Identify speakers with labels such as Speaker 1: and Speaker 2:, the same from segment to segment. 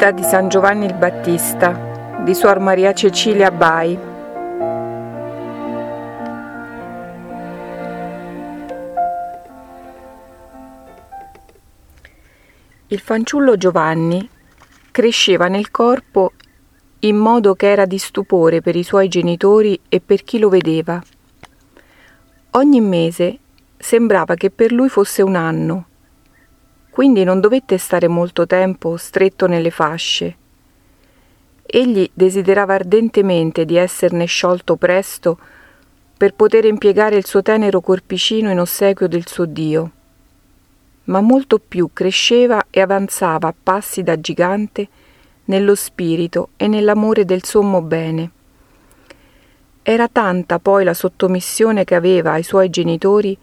Speaker 1: Vita di San Giovanni il Battista di Suor Maria Cecilia Bai. Il fanciullo Giovanni cresceva nel corpo in modo che era di stupore per i suoi genitori e per chi lo vedeva. Ogni mese sembrava che per lui fosse un anno quindi non dovette stare molto tempo stretto nelle fasce. Egli desiderava ardentemente di esserne sciolto presto per poter impiegare il suo tenero corpicino in ossequio del suo Dio. Ma molto più cresceva e avanzava a passi da gigante nello spirito e nell'amore del sommo bene. Era tanta poi la sottomissione che aveva ai suoi genitori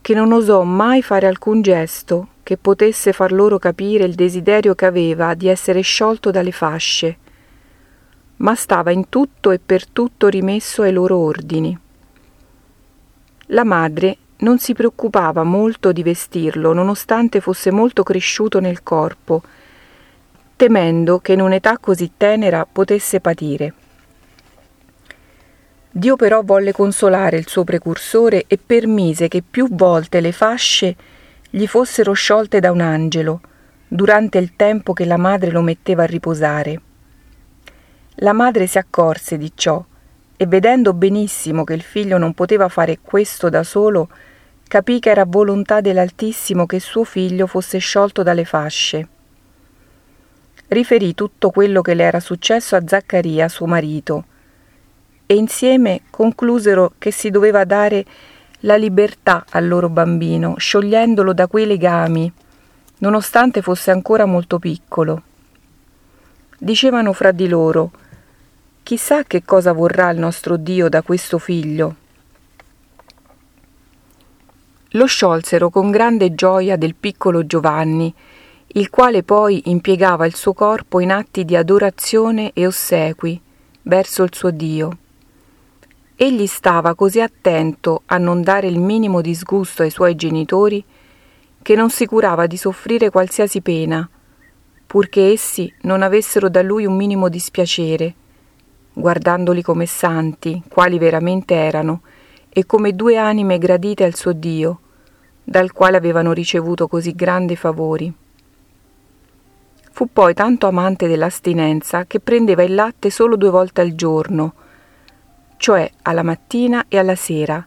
Speaker 1: che non osò mai fare alcun gesto che potesse far loro capire il desiderio che aveva di essere sciolto dalle fasce, ma stava in tutto e per tutto rimesso ai loro ordini. La madre non si preoccupava molto di vestirlo, nonostante fosse molto cresciuto nel corpo, temendo che in un'età così tenera potesse patire. Dio però volle consolare il suo precursore e permise che più volte le fasce gli fossero sciolte da un angelo durante il tempo che la madre lo metteva a riposare. La madre si accorse di ciò e vedendo benissimo che il figlio non poteva fare questo da solo, capì che era volontà dell'Altissimo che suo figlio fosse sciolto dalle fasce. Riferì tutto quello che le era successo a Zaccaria, suo marito, e insieme conclusero che si doveva dare la libertà al loro bambino, sciogliendolo da quei legami, nonostante fosse ancora molto piccolo. Dicevano fra di loro, chissà che cosa vorrà il nostro Dio da questo figlio. Lo sciolsero con grande gioia del piccolo Giovanni, il quale poi impiegava il suo corpo in atti di adorazione e ossequi verso il suo Dio. Egli stava così attento a non dare il minimo disgusto ai suoi genitori che non si curava di soffrire qualsiasi pena, purché essi non avessero da lui un minimo dispiacere, guardandoli come santi, quali veramente erano, e come due anime gradite al suo Dio, dal quale avevano ricevuto così grandi favori. Fu poi tanto amante dell'astinenza che prendeva il latte solo due volte al giorno, cioè alla mattina e alla sera,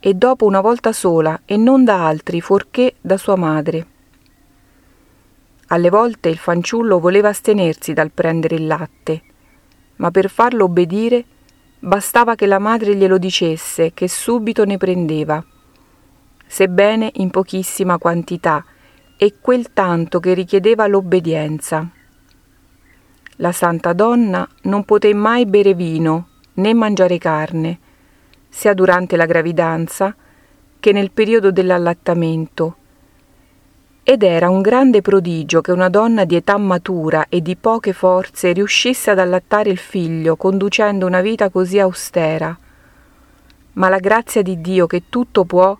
Speaker 1: e dopo una volta sola e non da altri fuorché da sua madre. Alle volte il fanciullo voleva astenersi dal prendere il latte, ma per farlo obbedire bastava che la madre glielo dicesse che subito ne prendeva, sebbene in pochissima quantità e quel tanto che richiedeva l'obbedienza. La santa donna non poté mai bere vino né mangiare carne, sia durante la gravidanza che nel periodo dell'allattamento. Ed era un grande prodigio che una donna di età matura e di poche forze riuscisse ad allattare il figlio conducendo una vita così austera. Ma la grazia di Dio che tutto può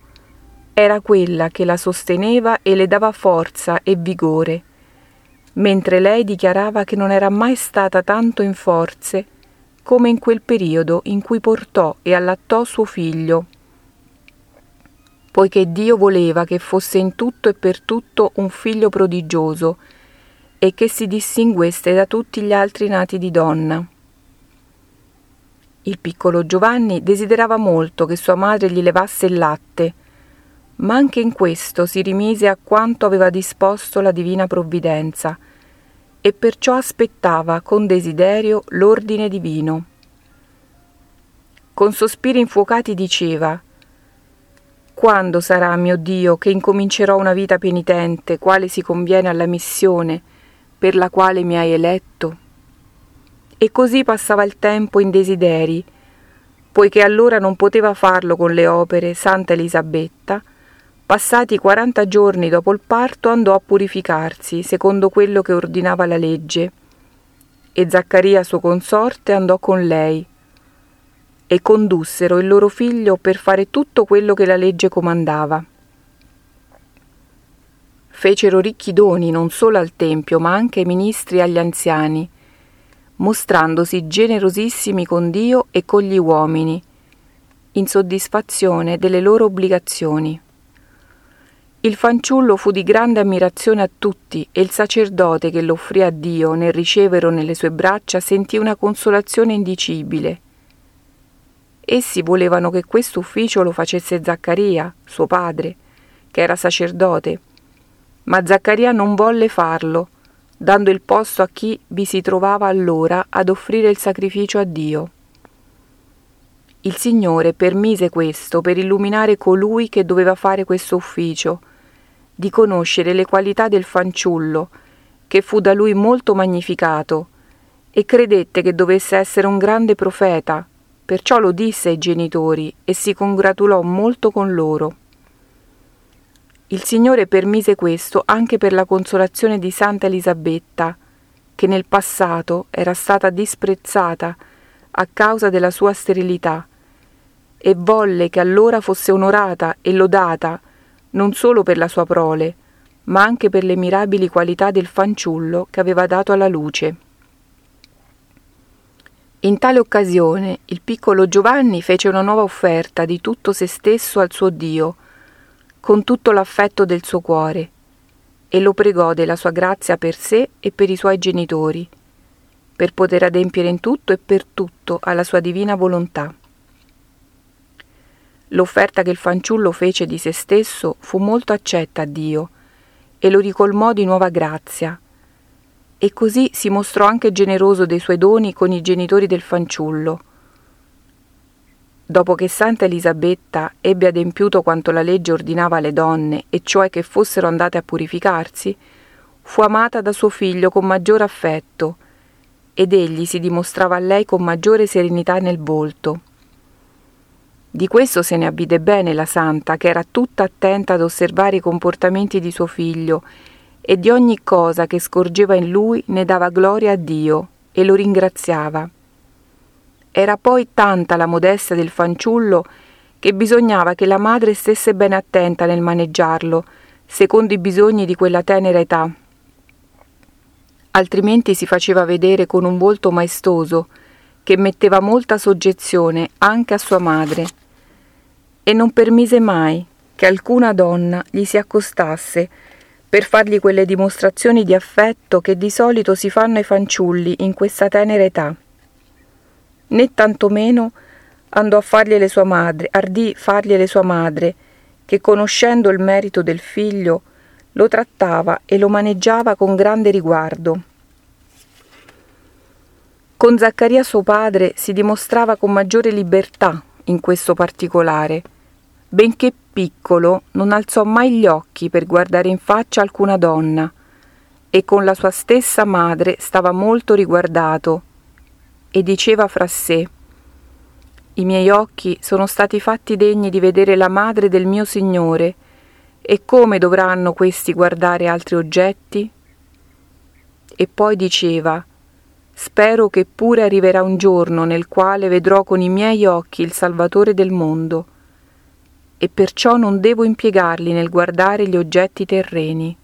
Speaker 1: era quella che la sosteneva e le dava forza e vigore, mentre lei dichiarava che non era mai stata tanto in forze come in quel periodo in cui portò e allattò suo figlio, poiché Dio voleva che fosse in tutto e per tutto un figlio prodigioso e che si distinguesse da tutti gli altri nati di donna. Il piccolo Giovanni desiderava molto che sua madre gli levasse il latte, ma anche in questo si rimise a quanto aveva disposto la divina provvidenza, e perciò aspettava con desiderio l'ordine divino. Con sospiri infuocati diceva Quando sarà, mio Dio, che incomincerò una vita penitente, quale si conviene alla missione per la quale mi hai eletto? E così passava il tempo in desideri, poiché allora non poteva farlo con le opere Santa Elisabetta, Passati quaranta giorni dopo il parto andò a purificarsi, secondo quello che ordinava la legge, e Zaccaria suo consorte andò con lei, e condussero il loro figlio per fare tutto quello che la legge comandava. Fecero ricchi doni non solo al Tempio, ma anche ai ministri e agli anziani, mostrandosi generosissimi con Dio e con gli uomini, in soddisfazione delle loro obbligazioni. Il fanciullo fu di grande ammirazione a tutti e il sacerdote che lo offrì a Dio nel riceverlo nelle sue braccia sentì una consolazione indicibile. Essi volevano che questo ufficio lo facesse Zaccaria, suo padre, che era sacerdote, ma Zaccaria non volle farlo, dando il posto a chi vi si trovava allora ad offrire il sacrificio a Dio. Il Signore permise questo per illuminare colui che doveva fare questo ufficio, di conoscere le qualità del fanciullo, che fu da lui molto magnificato, e credette che dovesse essere un grande profeta, perciò lo disse ai genitori e si congratulò molto con loro. Il Signore permise questo anche per la consolazione di Santa Elisabetta, che nel passato era stata disprezzata a causa della sua sterilità, e volle che allora fosse onorata e lodata non solo per la sua prole, ma anche per le mirabili qualità del fanciullo che aveva dato alla luce. In tale occasione il piccolo Giovanni fece una nuova offerta di tutto se stesso al suo Dio, con tutto l'affetto del suo cuore, e lo pregò della sua grazia per sé e per i suoi genitori, per poter adempiere in tutto e per tutto alla sua divina volontà. L'offerta che il fanciullo fece di se stesso fu molto accetta a Dio e lo ricolmò di nuova grazia. E così si mostrò anche generoso dei suoi doni con i genitori del fanciullo. Dopo che Santa Elisabetta ebbe adempiuto quanto la legge ordinava alle donne, e cioè che fossero andate a purificarsi, fu amata da suo figlio con maggior affetto, ed egli si dimostrava a lei con maggiore serenità nel volto. Di questo se ne avvide bene la santa, che era tutta attenta ad osservare i comportamenti di suo figlio e di ogni cosa che scorgeva in lui ne dava gloria a Dio e lo ringraziava. Era poi tanta la modestia del fanciullo che bisognava che la madre stesse ben attenta nel maneggiarlo, secondo i bisogni di quella tenera età. Altrimenti si faceva vedere con un volto maestoso, che metteva molta soggezione anche a sua madre e non permise mai che alcuna donna gli si accostasse per fargli quelle dimostrazioni di affetto che di solito si fanno ai fanciulli in questa tenera età. Né tantomeno andò a fargliele sua madre, ardì fargliele sua madre, che conoscendo il merito del figlio lo trattava e lo maneggiava con grande riguardo. Con Zaccaria suo padre si dimostrava con maggiore libertà in questo particolare, benché piccolo, non alzò mai gli occhi per guardare in faccia alcuna donna, e con la sua stessa madre stava molto riguardato, e diceva fra sé I miei occhi sono stati fatti degni di vedere la madre del mio Signore, e come dovranno questi guardare altri oggetti? E poi diceva Spero che pure arriverà un giorno nel quale vedrò con i miei occhi il Salvatore del mondo e perciò non devo impiegarli nel guardare gli oggetti terreni.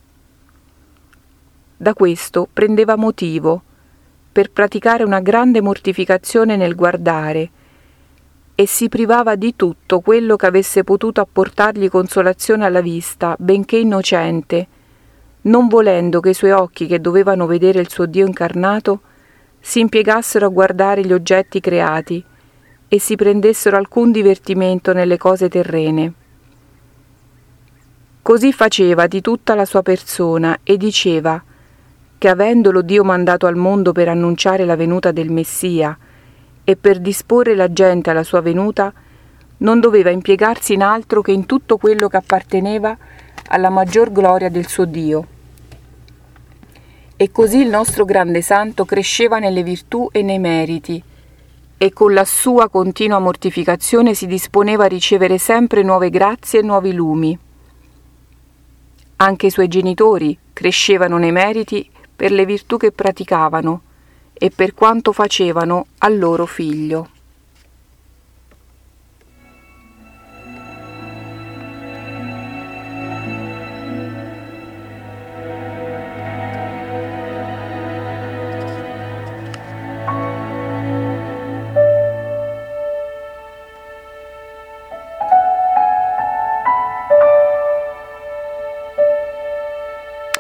Speaker 1: Da questo prendeva motivo per praticare una grande mortificazione nel guardare e si privava di tutto quello che avesse potuto apportargli consolazione alla vista, benché innocente, non volendo che i suoi occhi che dovevano vedere il suo Dio incarnato si impiegassero a guardare gli oggetti creati, e si prendessero alcun divertimento nelle cose terrene. Così faceva di tutta la sua persona e diceva che avendolo Dio mandato al mondo per annunciare la venuta del Messia e per disporre la gente alla sua venuta, non doveva impiegarsi in altro che in tutto quello che apparteneva alla maggior gloria del suo Dio. E così il nostro grande santo cresceva nelle virtù e nei meriti, e con la sua continua mortificazione si disponeva a ricevere sempre nuove grazie e nuovi lumi. Anche i suoi genitori crescevano nei meriti per le virtù che praticavano e per quanto facevano al loro figlio.